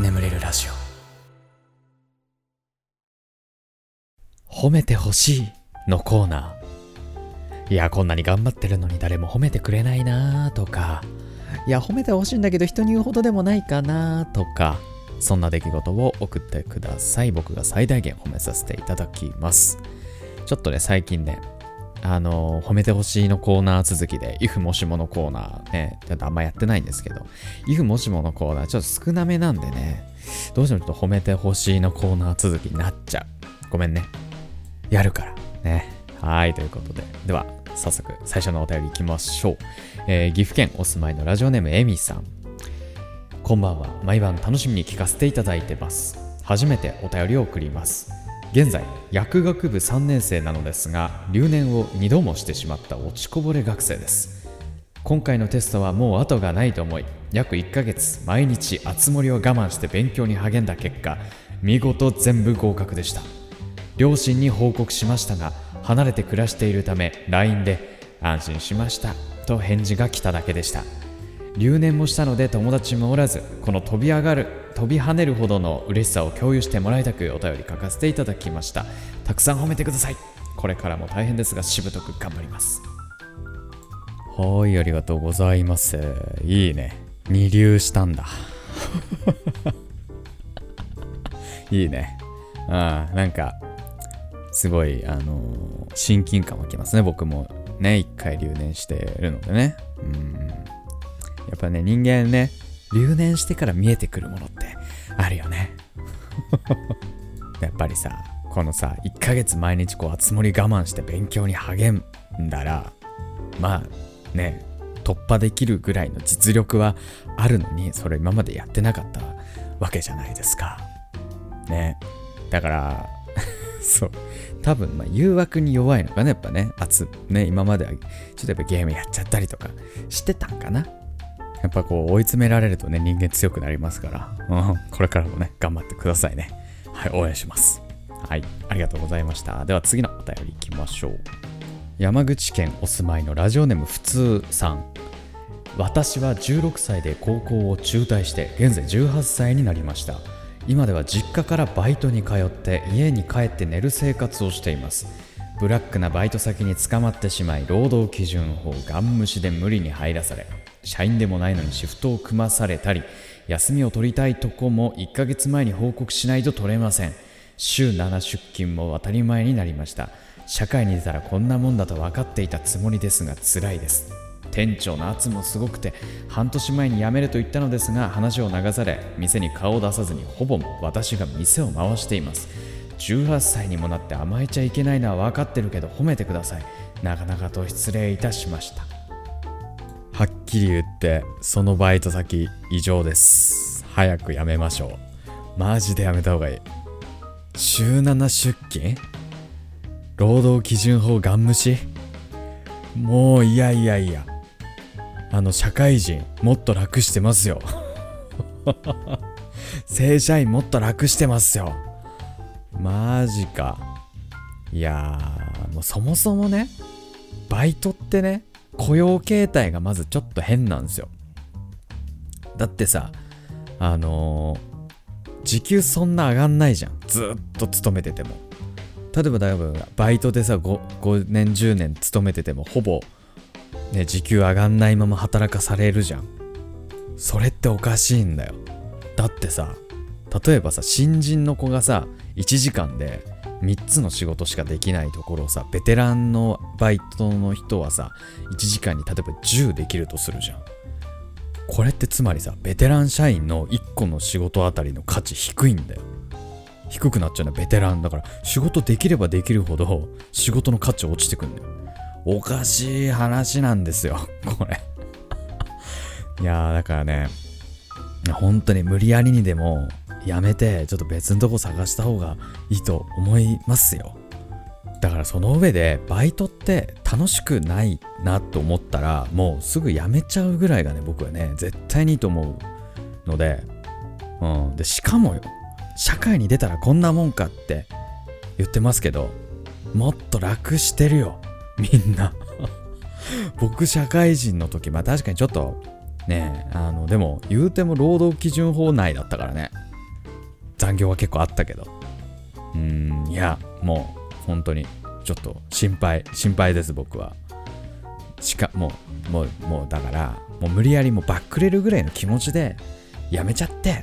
眠れるラジオ。褒めてほしいのコーナー。いやこんなに頑張ってるのに誰も褒めてくれないなとか。いや褒めてほしいんだけど人に言うほどでもないかなとか。そんな出来事を送ってください。僕が最大限褒めさせていただきます。ちょっとね最近ねあの、褒めてほしいのコーナー続きで、if もしものコーナーね、ちょっとあんまやってないんですけど、if もしものコーナーちょっと少なめなんでね、どうしてもちょっと褒めてほしいのコーナー続きになっちゃう。ごめんね。やるから。ね。はい、ということで。では、早速、最初のお便りいきましょう。えー、岐阜県お住まいのラジオネームエミさん。こんばんは。毎晩楽しみに聞かせていただいてます。初めてお便りを送ります。現在薬学部3年生なのですが留年を2度もしてしまった落ちこぼれ学生です。今回のテストはもう後がないと思い約1ヶ月毎日熱盛を我慢して勉強に励んだ結果見事全部合格でした。両親に報告しましたが離れて暮らしているため LINE で安心しましたと返事が来ただけでした。留年もしたので友達もおらずこの飛び上がる飛び跳ねるほどの嬉しさを共有してもらいたくお便り書かせていただきました。たくさん褒めてください。これからも大変ですがしぶとく頑張ります。はいありがとうございます。いいね。二流したんだ。いいね。ああなんかすごいあのー、親近感湧きますね。僕もね一回留年してるのでね。うん。やっぱね、人間ね、留年してから見えてくるものってあるよね。やっぱりさ、このさ、1ヶ月毎日こう、熱盛我慢して勉強に励んだら、まあね、突破できるぐらいの実力はあるのに、それ今までやってなかったわけじゃないですか。ね。だから、そう。多分、まあ、誘惑に弱いのかな、やっぱね。熱、ね、今までは、ちょっとやっぱゲームやっちゃったりとかしてたんかな。やっぱこう追い詰められるとね、人間強くなりますから、うん、これからもね、頑張ってくださいね。はい、応援します。はい、ありがとうございました。では次のお便りいきましょう。山口県お住まいのラジオネーム普通さん。私は16歳で高校を中退して現在18歳になりました今では実家からバイトに通って家に帰って寝る生活をしていますブラックなバイト先に捕まってしまい労働基準法ガン無視で無理に入らされ社員でもないのにシフトを組まされたり休みを取りたいとこも1ヶ月前に報告しないと取れません。週7出勤も当たり前になりました。社会に出たらこんなもんだと分かっていたつもりですが辛いです。店長の圧もすごくて半年前に辞めると言ったのですが話を流され店に顔を出さずにほぼ私が店を回しています。18歳にもなって甘えちゃいけないのは分かってるけど褒めてください。なかなかと失礼いたしました。はっきり言ってそのバイト先異常です。早くやめましょう。マジでやめた方がいい。週7出勤？労働基準法ガン無視？もういやいやいや。あの社会人もっと楽してますよ。正社員もっと楽してますよ。マジか。いやーもうそもそもねバイトってね雇用形態がまずちょっと変なんですよ。だってさ、あのー、時給そんな上がんないじゃん。ずっと勤めてても。例えば、だいぶバイトでさ5、5年、10年勤めてても、ほぼ、ね、時給上がんないまま働かされるじゃん。それっておかしいんだよ。だってさ、例えばさ、新人の子がさ、1時間で3つの仕事しかできないところをさベテランのバイトの人はさ1時間に例えば10できるとするじゃん。これってつまりさベテラン社員の1個の仕事あたりの価値低いんだよ。低くなっちゃうのはベテラン。だから仕事できればできるほど仕事の価値落ちてくんだよ。おかしい話なんですよ これ。いやーだからね本当に無理やりにでもやめてちょっと別のとこ探した方がいいと思いますよ。だからその上でバイトって楽しくないなと思ったらもうすぐやめちゃうぐらいがね僕はね絶対にいいと思うので,、うん、でしかもよ社会に出たらこんなもんかって言ってますけどもっと楽してるよみんな。僕社会人の時まあ確かにちょっとね、あの、でも、言うても労働基準法内だったからね。残業は結構あったけど。うん、いや、もう、本当に、ちょっと心配、心配です、僕は。しかもう、もう、もう、だから、もう無理やりもうバックれるぐらいの気持ちで、やめちゃって、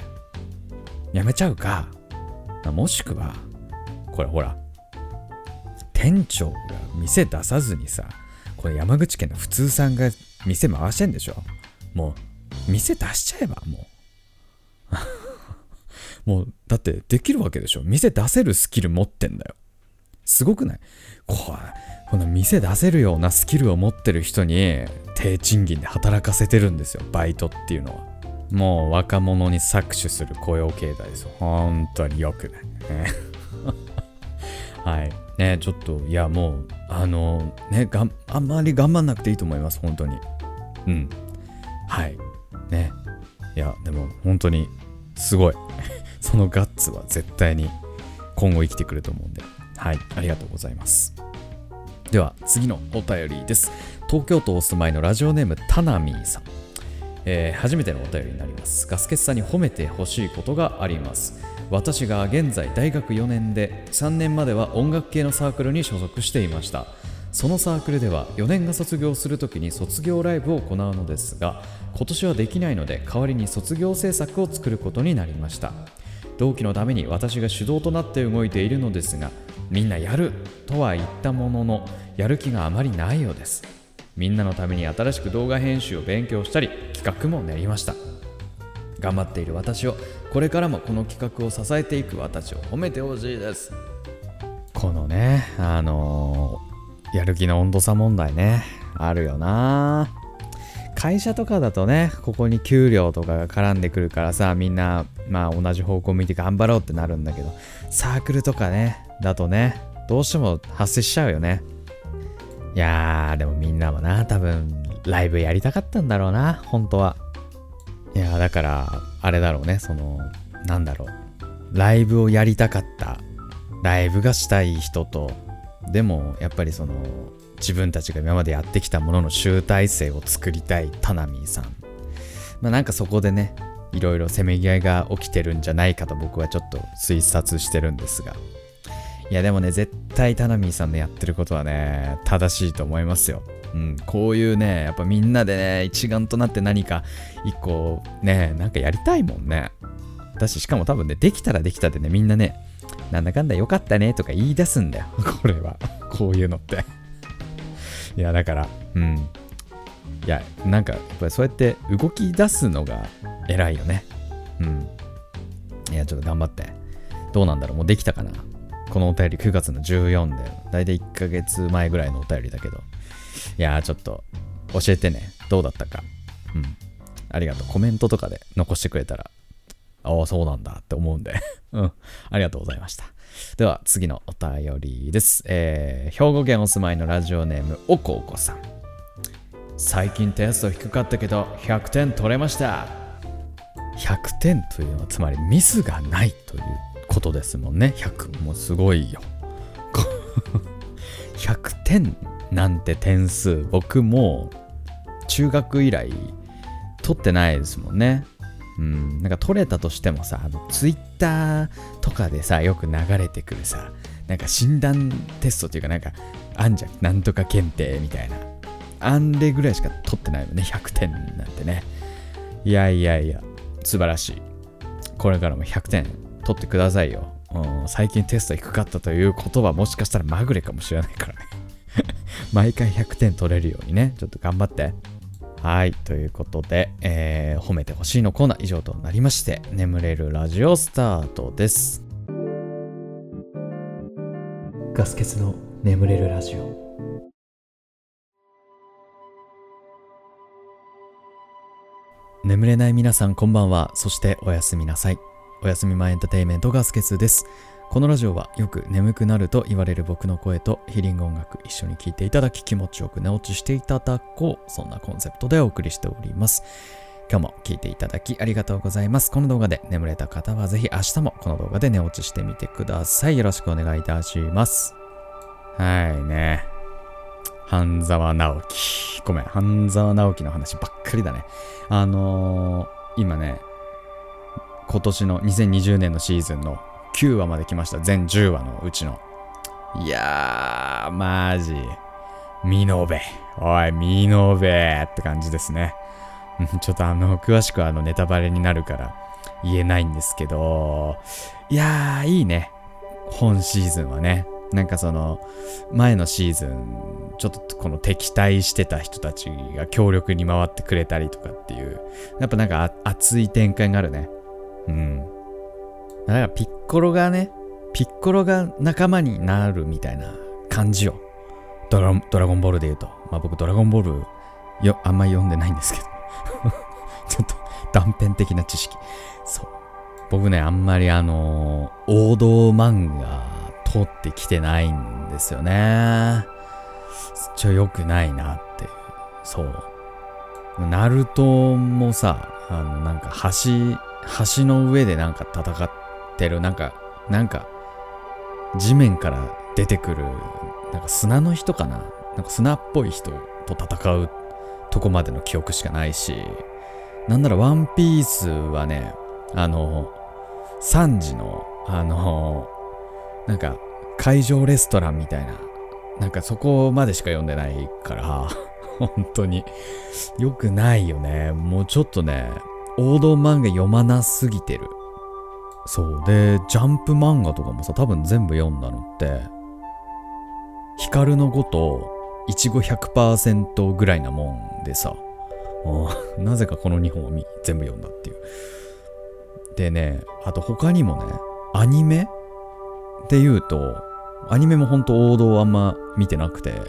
やめちゃうか、もしくは、これほら、店長が店出さずにさ、これ山口県の普通さんが店回してんでしょ？もう、店出しちゃえば、もう。もう、だってできるわけでしょ店出せるスキル持ってんだよ。すごくない？こ、この店出せるようなスキルを持ってる人に低賃金で働かせてるんですよ。バイトっていうのは。もう若者に搾取する雇用形態ですよ。本当に良くない。ね はい。ねちょっと、いや、もう、あの、ね、が、あんまり頑張んなくていいと思います、本当に。うん。はい。ね。いや、でも、本当に、すごい。そのガッツは絶対に今後生きてくると思うんで。はい。ありがとうございます。では、次のお便りです。東京都お住まいのラジオネーム、タナミーさん。えー初めてのお便りになります。ガスケツさんに褒めてほしいことがあります。私が現在大学4年で3年までは音楽系のサークルに所属していました。そのサークルでは4年が卒業するときに卒業ライブを行うのですが今年はできないので代わりに卒業制作を作ることになりました同期のために私が主導となって動いているのですがみんなやるとは言ったもののやる気があまりないようです。みんなのために新しく動画編集を勉強したり企画も練りました。頑張っている私をこれからもこの企画を支えていく私を褒めてほしいです。このねあのーやる気の温度差問題ねあるよな。会社とかだとねここに給料とかが絡んでくるからさみんなまあ同じ方向向いて頑張ろうってなるんだけどサークルとかねだとねどうしても発生しちゃうよね。いやーでもみんなもな多分ライブやりたかったんだろうな本当は。いやーだからあれだろうねそのなんだろう。ライブをやりたかったライブがしたい人とでもやっぱりその自分たちが今までやってきたものの集大成を作りたいタナミーさん。まあなんかそこでねいろいろせめぎ合いが起きてるんじゃないかと僕はちょっと推察してるんですが。いやでもね絶対タナミーさんのやってることはね正しいと思いますよ。うん、こういうねやっぱみんなでね一丸となって何か一個ねなんかやりたいもんね。だししかも多分ねできたらできたでねみんなねなんだかんだよかったねとか言い出すんだよ。これは。こういうのって。いやだからうん。いやなんかやっぱりそうやって動き出すのが偉いよね。うん。いやちょっと頑張って。どうなんだろう。もうできたかな。このお便り9月の14で。だいたい1ヶ月前ぐらいのお便りだけど。いやちょっと教えてね。どうだったか。うん。ありがとう。コメントとかで残してくれたら。ああそうなんだって思うんで。うん。ありがとうございました。では次のお便りです、えー、兵庫県お住まいのラジオネームおこおこさん。最近テスト低かったけど100点取れました。100点というのはつまりミスがないということですもんね。100もうすごいよ。100点なんて点数僕も中学以来取ってないですもんね。うん。なんか取れたとしてもさあのツイッターとかでさよく流れてくるさなんか診断テストっていうかなんかあんじゃん。なんとか検定みたいな。あんれぐらいしか取ってないもんね。100点なんてね。いやいやいや。素晴らしい。これからも100点取ってくださいよ、うん、最近テスト低かったということはもしかしたらまぐれかもしれないからね。毎回100点取れるようにね。ちょっと頑張って。はい。ということで、えー褒めてほしいのコーナー以上となりまして眠れるラジオスタートです。ガス欠の眠れるラジオ。眠れない皆さんこんばんは。そしておやすみなさい。おやすみ前エンターテイメントガスケツです。このラジオはよく眠くなると言われる僕の声とヒーリング音楽一緒に聴いていただき気持ちよく寝落ちしていただこう。そんなコンセプトでお送りしております。今日も聞いていただきありがとうございます。この動画で眠れた方はぜひ明日もこの動画で寝落ちしてみてください。よろしくお願いいたします。はいね。半沢直樹。ごめん、半沢直樹の話ばっかりだね。あのー、今ね、今年の2020年のシーズンの9話まで来ました。全10話のうちの。いやー、マジ。ミノベ。おい、ミノベって感じですね。ちょっとあの、詳しくはあのネタバレになるから言えないんですけど、いやー、いいね。本シーズンはね。なんかその、前のシーズン、ちょっとこの敵対してた人たちが強力に回ってくれたりとかっていう、やっぱなんか熱い展開があるね。うん。だからピッコロがね、ピッコロが仲間になるみたいな感じよ。ドラドラゴンボールで言うと。まあ僕ドラゴンボールよ、あんまり読んでないんですけど。ちょっと断片的な知識。そう。僕ね、あんまりあのー、王道漫画通ってきてないんですよね。ちょ、良くないなっていう。そう。ナルトもさ、あの、なんか橋、橋の上でなんか戦ってる、なんか、なんか、地面から出てくる、なんか砂の人かな？なんか砂っぽい人と戦うとこまでの記憶しかないし、なんならワンピースはね、あの、3時の、あの、なんか、会場レストランみたいな、なんかそこまでしか読んでないから、本当に、良くないよね。もうちょっとね、王道漫画読まなすぎてる。そう。で、ジャンプ漫画とかもさ、多分全部読んだのって、光のごと、いちご100%ぐらいなもんでさ、なぜかこの2本を全部読んだっていう。でね、あと他にもね、アニメって言うと、アニメもほんと王道あんま見てなくて、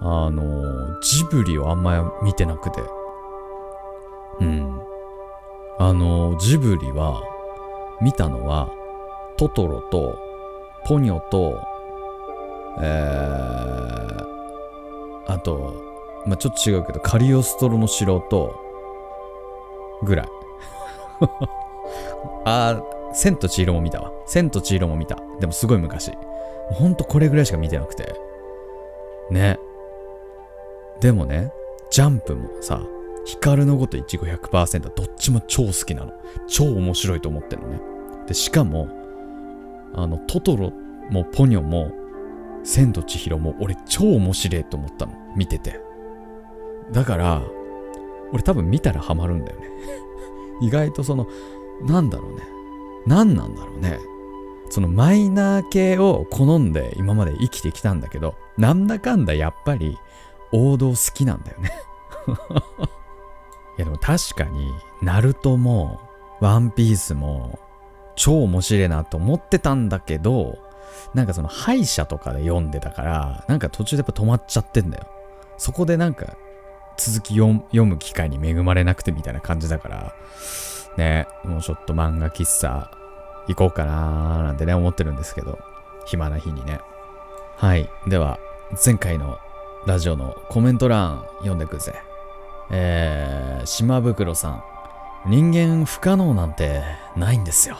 あの、ジブリをあんま見てなくて。うん。あの、ジブリは、見たのは、トトロと、ポニョと、えー、あと、まあ、ちょっと違うけど、カリオストロの城と、ぐらい。あ、千と千尋も見たわ。千と千尋も見た。でもすごい昔。ほんとこれぐらいしか見てなくて。ね。でもね、ジャンプもさ、光のごといちご100%どっちも超好きなの。超面白いと思ってるのね。で、しかも、あの、トトロもポニョも、千と千尋も俺超面白いと思ったの。見てて。だから、俺多分見たらハマるんだよね。意外とその、なんだろうね。何なんだろうね。そのマイナー系を好んで今まで生きてきたんだけど、なんだかんだやっぱり王道好きなんだよね いやでも確かに、ナルトも、ワンピースも、超面白いなと思ってたんだけど、なんかその歯医者とかで読んでたから、なんか途中でやっぱ止まっちゃってんだよ。そこでなんか続き読む機会に恵まれなくてみたいな感じだから、ね、もうちょっと漫画喫茶行こうかなーなんてね、思ってるんですけど、暇な日にね。はい。では、前回のラジオのコメント欄読んでくぜ。えー、島袋さん。人間不可能なんてないんですよ。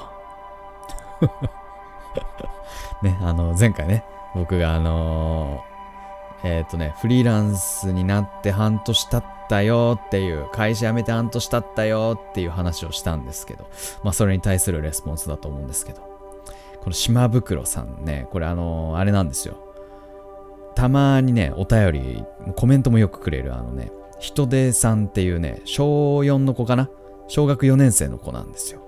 ね、あの、前回ね、僕があのえっ、ー、とね、フリーランスになって半年経ったよっていう、会社辞めて半年経ったよっていう話をしたんですけど、まあそれに対するレスポンスだと思うんですけど、この島袋さんね、これあのー、あれなんですよ。たまにね、お便り、コメントもよくくれるあのね、人手さんっていうね、小4の子かな？小学4年生の子なんですよ。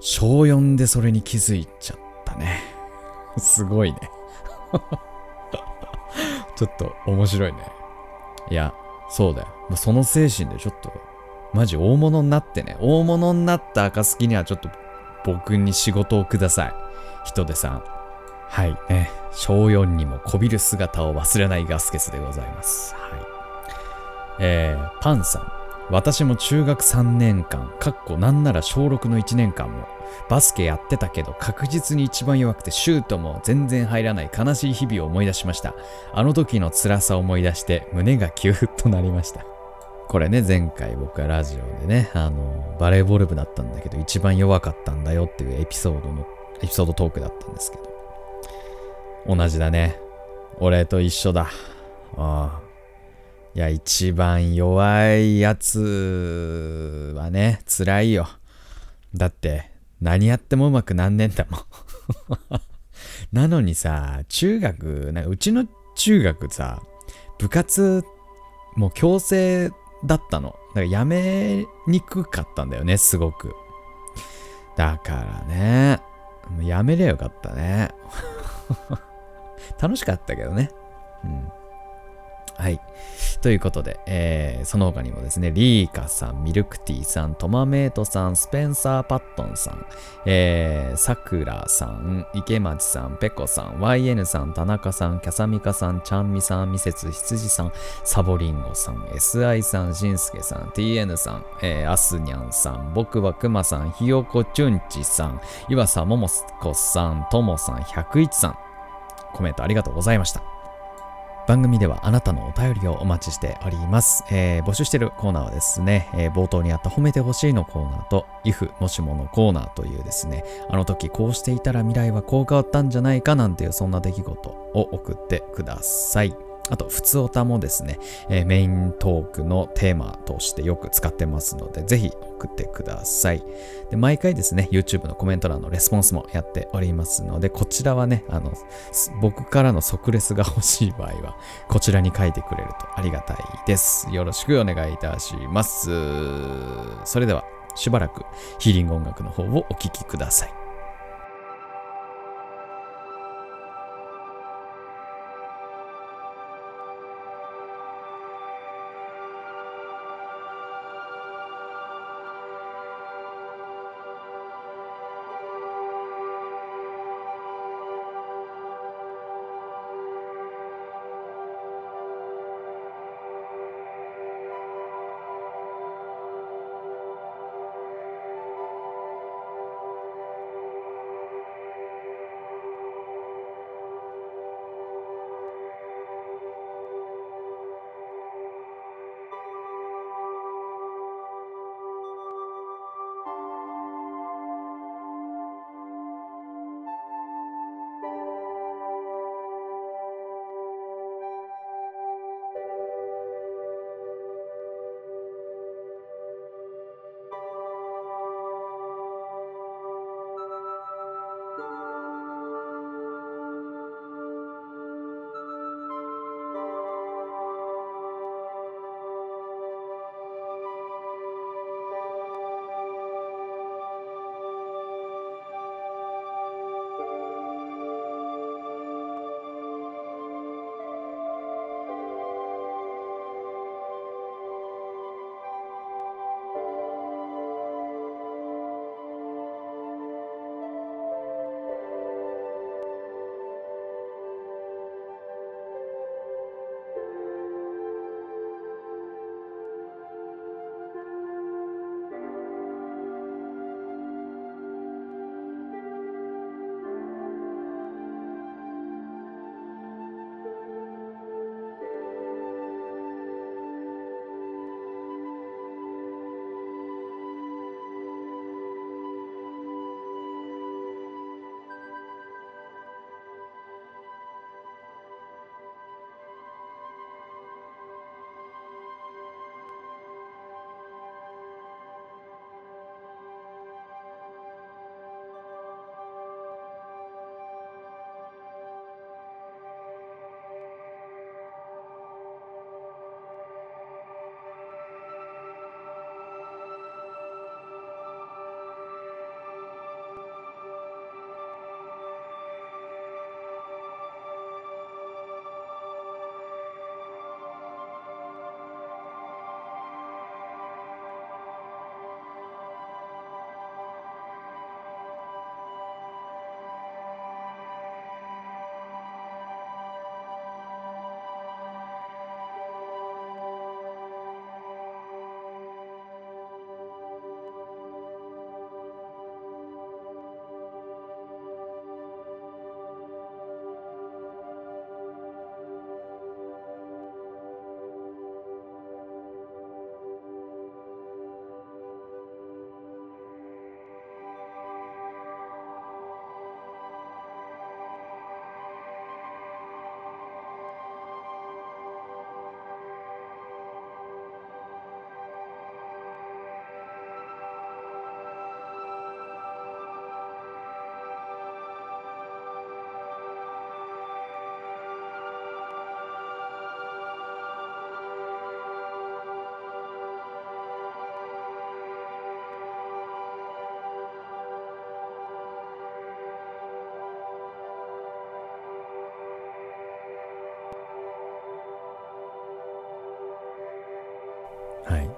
小4でそれに気づいちゃったね。すごいね。ちょっと面白いね。いや、そうだよ。その精神でちょっと、マジ大物になってね。大物になった暁にはちょっと僕に仕事をください。人手さん。はいね。小4にもこびる姿を忘れないガスケスでございます。はい。えー、パンさん。私も中学3年間、かっこなんなら小6の1年間も、バスケやってたけど確実に一番弱くてシュートも全然入らない悲しい日々を思い出しました。あの時の辛さを思い出して胸がキューッとなりました。これね、前回僕はラジオでね、あの、バレーボール部だったんだけど一番弱かったんだよっていうエピソードの、エピソードトークだったんですけど。同じだね。俺と一緒だ。ああ。いや、一番弱いやつはね、辛いよ。だって、何やってもうまくなんねえんだもん。なのにさ、中学、なんかうちの中学さ、部活、もう強制だったの。だからやめにくかったんだよね、すごく。だからね、もうやめりゃよかったね。楽しかったけどね。うん。はい。ということで、えー、その他にもですね、リーカさん、ミルクティーさん、トマメイトさん、スペンサー・パットンさん、えー、さくらさん、池町さん、ペコさん、YN さん、田中さん、キャサミカさん、ちゃんみさん、ミセツ羊さん、サボリンゴさん、SI さん、しんすけさん、TN さん、えー、アスニャンさん、僕はくまさん、ひよこちゅんちさん、岩佐ももこさん、ともさん、101さん、コメントありがとうございました。番組ではあなたのお便りをお待ちしております。えー、募集しているコーナーはですね、えー、冒頭にあった褒めてほしいのコーナーと、if もしものコーナーというですね、あの時こうしていたら未来はこう変わったんじゃないかなんていうそんな出来事を送ってください。あと、普通おたもですね、えー、メイントークのテーマとしてよく使ってますので、ぜひ送ってください。で、毎回ですね、YouTube のコメント欄のレスポンスもやっておりますので、こちらはね、あの、僕からの即レスが欲しい場合は、こちらに書いてくれるとありがたいです。よろしくお願いいたします。それでは、しばらくヒーリング音楽の方をお聴きください。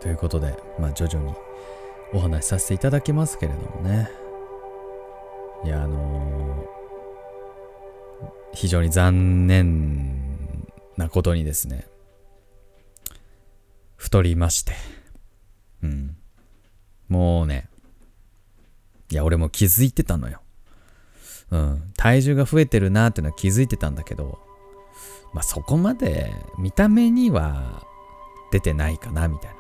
ということで、まあ徐々にお話しさせていただきますけれどもね。いや、あのー非常に残念なことにですね、太りまして。うん。もうね、いや、俺も気づいてたのよ。うん。体重が増えてるなっていうのは気づいてたんだけど、まあそこまで見た目には出てないかな、みたいな。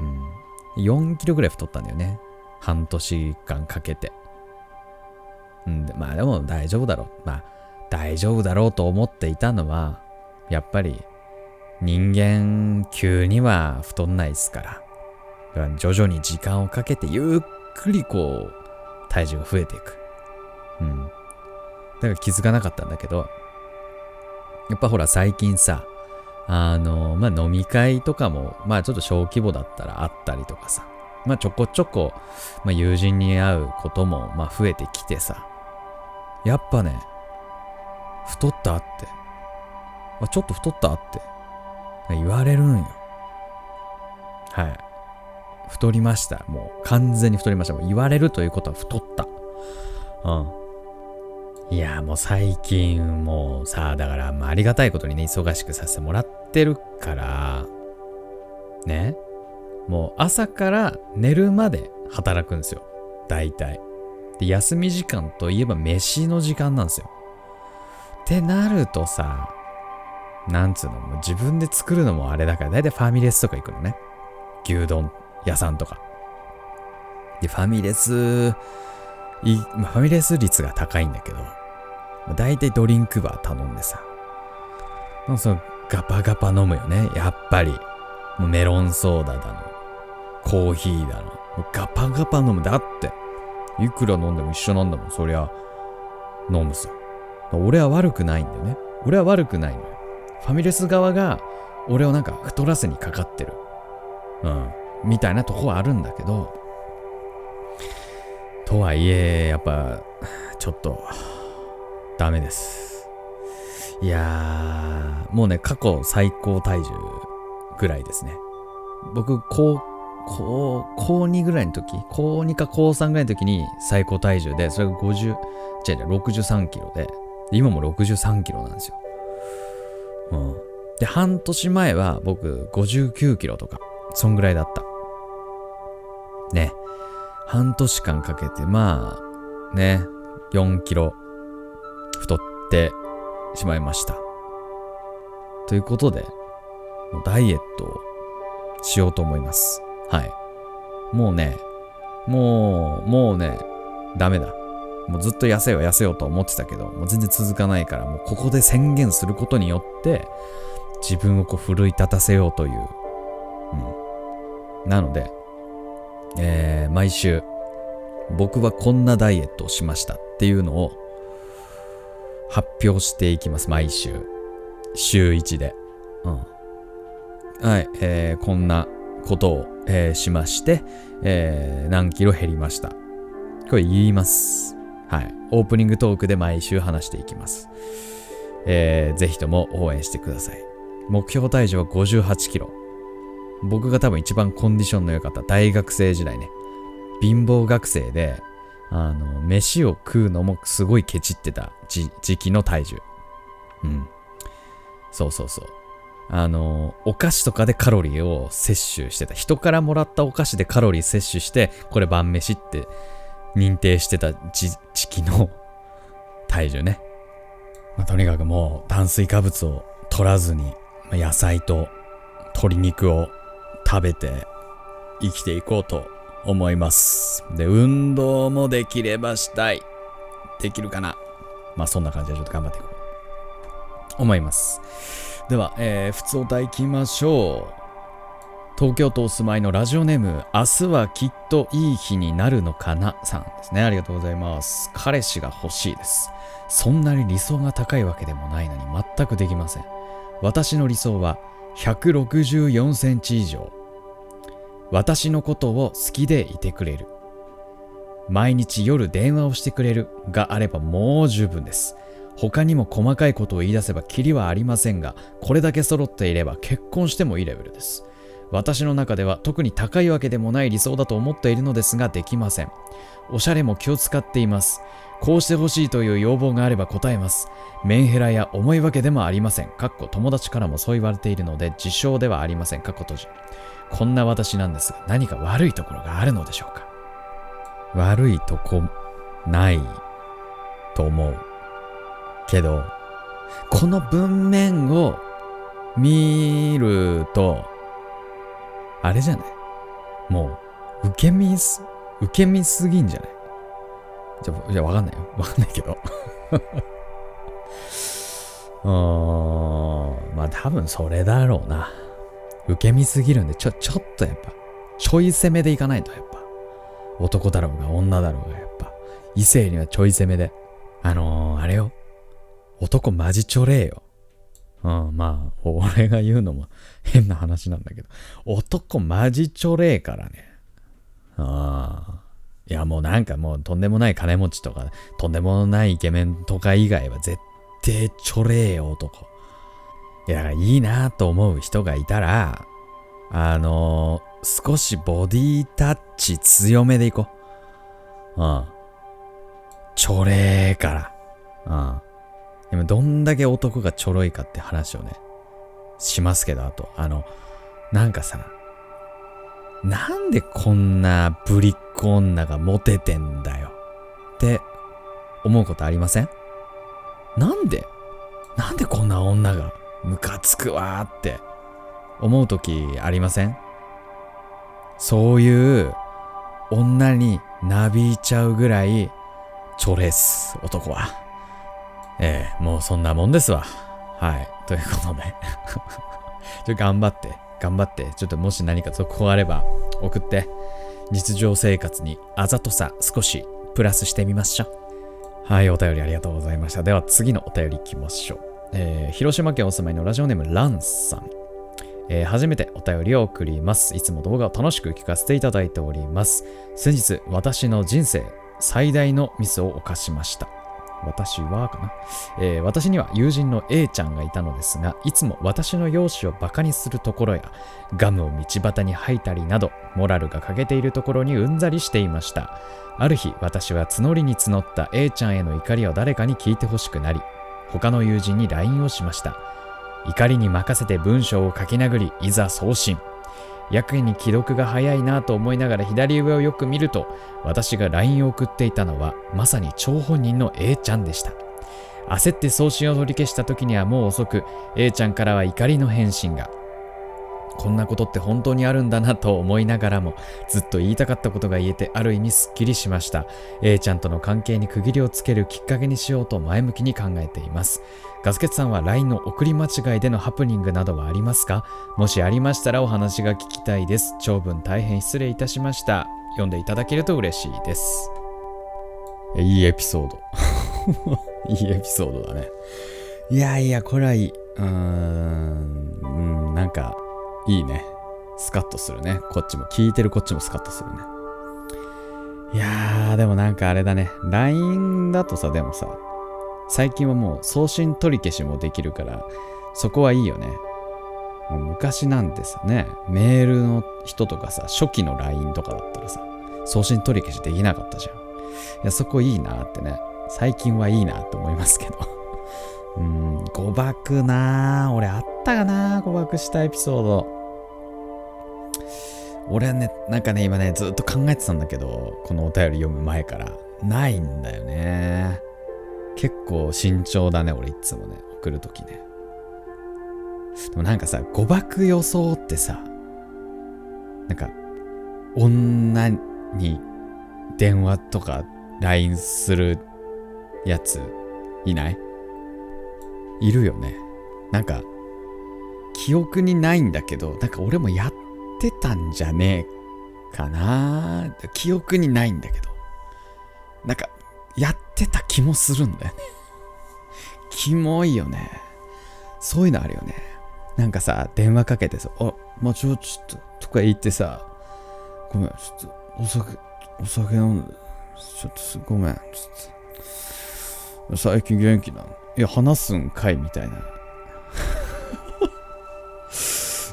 うん。4キロぐらい太ったんだよね。半年間かけて。うん、まあでも大丈夫だろう。まあ大丈夫だろうと思っていたのは、やっぱり人間急には太んないですから。徐々に時間をかけてゆっくりこう体重が増えていく。うん。だから気づかなかったんだけど、やっぱほら最近さ、あの、まあ飲み会とかも、まあちょっと小規模だったらあったりとかさ、まあちょこちょこ、まあ友人に会うことも、まあ増えてきてさ、やっぱね、太ったって、あ、ちょっと太ったって、言われるんよ。はい。太りました。もう完全に太りました。もう言われるということは太った。うん。いや、もう最近もうさ、だから、まあ、ありがたいことにね、忙しくさせてもらってるから、ね。もう朝から寝るまで働くんですよ。大体。で、休み時間といえば飯の時間なんですよ。ってなるとさ、なんつうの、もう自分で作るのもあれだから、だいたいファミレスとか行くのね。牛丼屋さんとか。で、ファミレス、い、ファミレス率が高いんだけど、まあ、大体ドリンクバー頼んでさ、もうそのガパガパ飲むよね、やっぱり。もうメロンソーダだの、コーヒーだの、もうガパガパ飲む。だって、いくら飲んでも一緒なんだもん、そりゃ、飲むさ。俺は悪くないんだよね。俺は悪くないのよ。ファミレス側が、俺をなんか太らせにかかってる。うん。みたいなとこはあるんだけど、とはいえ、やっぱ、ちょっと、ダメです。いやー、もうね、過去最高体重ぐらいですね。僕、高、高、高2ぐらいの時、高2か高3ぐらいの時に最高体重で、それが50、違う違う、63キロで、今も63キロなんですよ。うん。で、半年前は僕59キロとか、そんぐらいだった。ね。半年間かけて、まあ、ね、4キロ太ってしまいました。ということで、ダイエットをしようと思います。はい。もうね、もう、もうね、ダメだ。もうずっと痩せよう痩せようと思ってたけど、もう全然続かないから、もうここで宣言することによって、自分をこう奮い立たせようという。うん。なので、えー、毎週、僕はこんなダイエットをしましたっていうのを発表していきます、毎週。週1で。うん。はい、えー、こんなことを、えーしまして、えー何キロ減りました。これ言います。はい。オープニングトークで毎週話していきます。えーぜひとも応援してください。目標体重は58キロ。僕が多分一番コンディションの良かった大学生時代ね。貧乏学生で、あの、飯を食うのもすごいケチってた時期の体重。うん。そうそうそう。あの、お菓子とかでカロリーを摂取してた。人からもらったお菓子でカロリー摂取して、これ晩飯って認定してた時時期の体重ね。まあ、とにかくもう炭水化物を取らずに、まあ野菜と鶏肉を食べて生きていこうと思います。で、運動もできればしたい。できるかなまあそんな感じでちょっと頑張っていこう。思います。では、えー、普通歌いきましょう。東京都お住まいのラジオネーム、明日はきっといい日になるのかなさんですね。ありがとうございます。彼氏が欲しいです。そんなに理想が高いわけでもないのに全くできません。私の理想は164センチ以上。私のことを好きでいてくれる。毎日夜電話をしてくれるがあればもう十分です。他にも細かいことを言い出せばキリはありませんが、これだけ揃っていれば結婚してもいいレベルです。私の中では特に高いわけでもない理想だと思っているのですができません。おしゃれも気を使っています。こうしてほしいという要望があれば答えます。メンヘラや重いわけでもありません。かっこ友達からもそう言われているので自称ではありません。かっこ閉じ。こんな私なんですが何か悪いところがあるのでしょうか？悪いとこないと思う。けど、この文面を見ると、あれじゃない？もう、受け身す、受け身すぎんじゃない？じゃ、じゃ、わかんないよ。わかんないけど。うーん、まあ多分それだろうな。受け身すぎるんで、ちょ、ちょっとやっぱ、ちょい攻めでいかないと、やっぱ。男だろうが女だろうが、やっぱ。異性にはちょい攻めで。あのー、あれよ。男マジちょれえよ。うん、まあ、俺が言うのも変な話なんだけど、男マジちょれえからね。ああ。いや、もうなんかもうとんでもない金持ちとか、とんでもないイケメンとか以外は絶対ちょれえよ男。いや、いいなと思う人がいたら、あのー、少しボディタッチ強めでいこう。うん。ちょれえから。うん。でもどんだけ男がちょろいかって話をね、しますけど、あと、あの、なんかさ、なんでこんなぶりっ子女がモテてんだよって思うことありません？なんで？なんでこんな女がムカつくわーって思う時ありません？そういう女になびいちゃうぐらいちょれっす、男は。ええー、もうそんなもんですわ。はい。ということで ちょ頑張って、頑張って、ちょっともし何か続報あれば送って、日常生活にあざとさ少しプラスしてみましょう。はい、お便りありがとうございました。では次のお便り行きましょう。えー、広島県お住まいのラジオネームランさん。えー、初めてお便りを送ります。いつも動画を楽しく聞かせていただいております。先日、私の人生最大のミスを犯しました。私はかな、えー、私には友人の A ちゃんがいたのですが、いつも私の容姿をバカにするところや、ガムを道端に吐いたりなど、モラルが欠けているところにうんざりしていました。ある日、私は募りに募った A ちゃんへの怒りを誰かに聞いてほしくなり、他の友人に LINE をしました。怒りに任せて文章を書き殴り、いざ送信。やけに既読が早いなと思いながら左上をよく見ると私が LINE を送っていたのはまさに張本人の A ちゃんでした焦って送信を取り消した時にはもう遅く A ちゃんからは怒りの返信がこんなことって本当にあるんだなと思いながらもずっと言いたかったことが言えてある意味すっきりしました A ちゃんとの関係に区切りをつけるきっかけにしようと前向きに考えていますガスケツさんは LINE の送り間違いでのハプニングなどはありますか？もしありましたらお話が聞きたいです。長文大変失礼いたしました。読んでいただけると嬉しいです。いいエピソード。いいエピソードだね。いやいや、これはいい。うーん、うん、なんか、いいね。スカッとするね。こっちも、聞いてるこっちもスカッとするね。いやー、でもなんかあれだね。LINE だとさ、でもさ、最近はもう送信取り消しもできるから、そこはいいよね。もう昔なんてさね、メールの人とかさ、初期の LINE とかだったらさ、送信取り消しできなかったじゃん。いや、そこいいなってね。最近はいいなって思いますけど。うん、誤爆なぁ。俺あったかな誤爆したエピソード。俺はね、なんかね、今ね、ずっと考えてたんだけど、このお便り読む前から。ないんだよね。結構慎重だね、俺いつもね、送るときね。でもなんかさ、誤爆予想ってさ、なんか、女に電話とか LINE するやついない？いるよね。なんか、記憶にないんだけど、なんか俺もやってたんじゃねえかな記憶にないんだけど。なんか、やってた気もするんだよね。キモいよね。そういうのあるよね。なんかさ、電話かけてさ、あ、まあ、ちょ、ちょっと、とか言ってさ、ごめん、ちょっと、お酒、お酒飲んで、ちょっと、ごめん、ちょっと、最近元気なの？いや、話すんかいみたいな。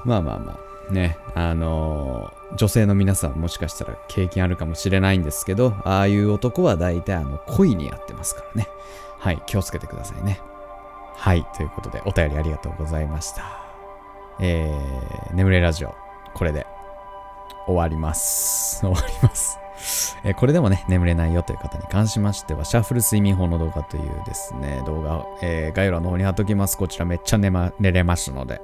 まあまあまあ。ね、あのー女性の皆さんもしかしたら経験あるかもしれないんですけど、ああいう男は大体あの恋にやってますからね。はい、気をつけてくださいね。はい、ということでお便りありがとうございました。えー、眠れラジオ、これで終わります。終わります。えーこれでもね、眠れないよという方に関しましては、シャッフル睡眠法の動画というですね、動画を、えー概要欄の方に貼っときます。こちらめっちゃ寝,、ま、寝れますので、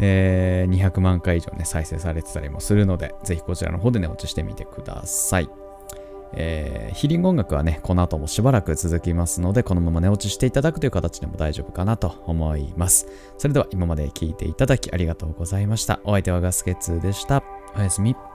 えー200万回以上ね、再生されてたりもするので、ぜひこちらの方で寝落ちしてみてください。えーヒーリング音楽はね、この後もしばらく続きますので、このまま寝落ちしていただくという形でも大丈夫かなと思います。それでは今まで聞いていただきありがとうございました。お相手はガスケツでした。おやすみ。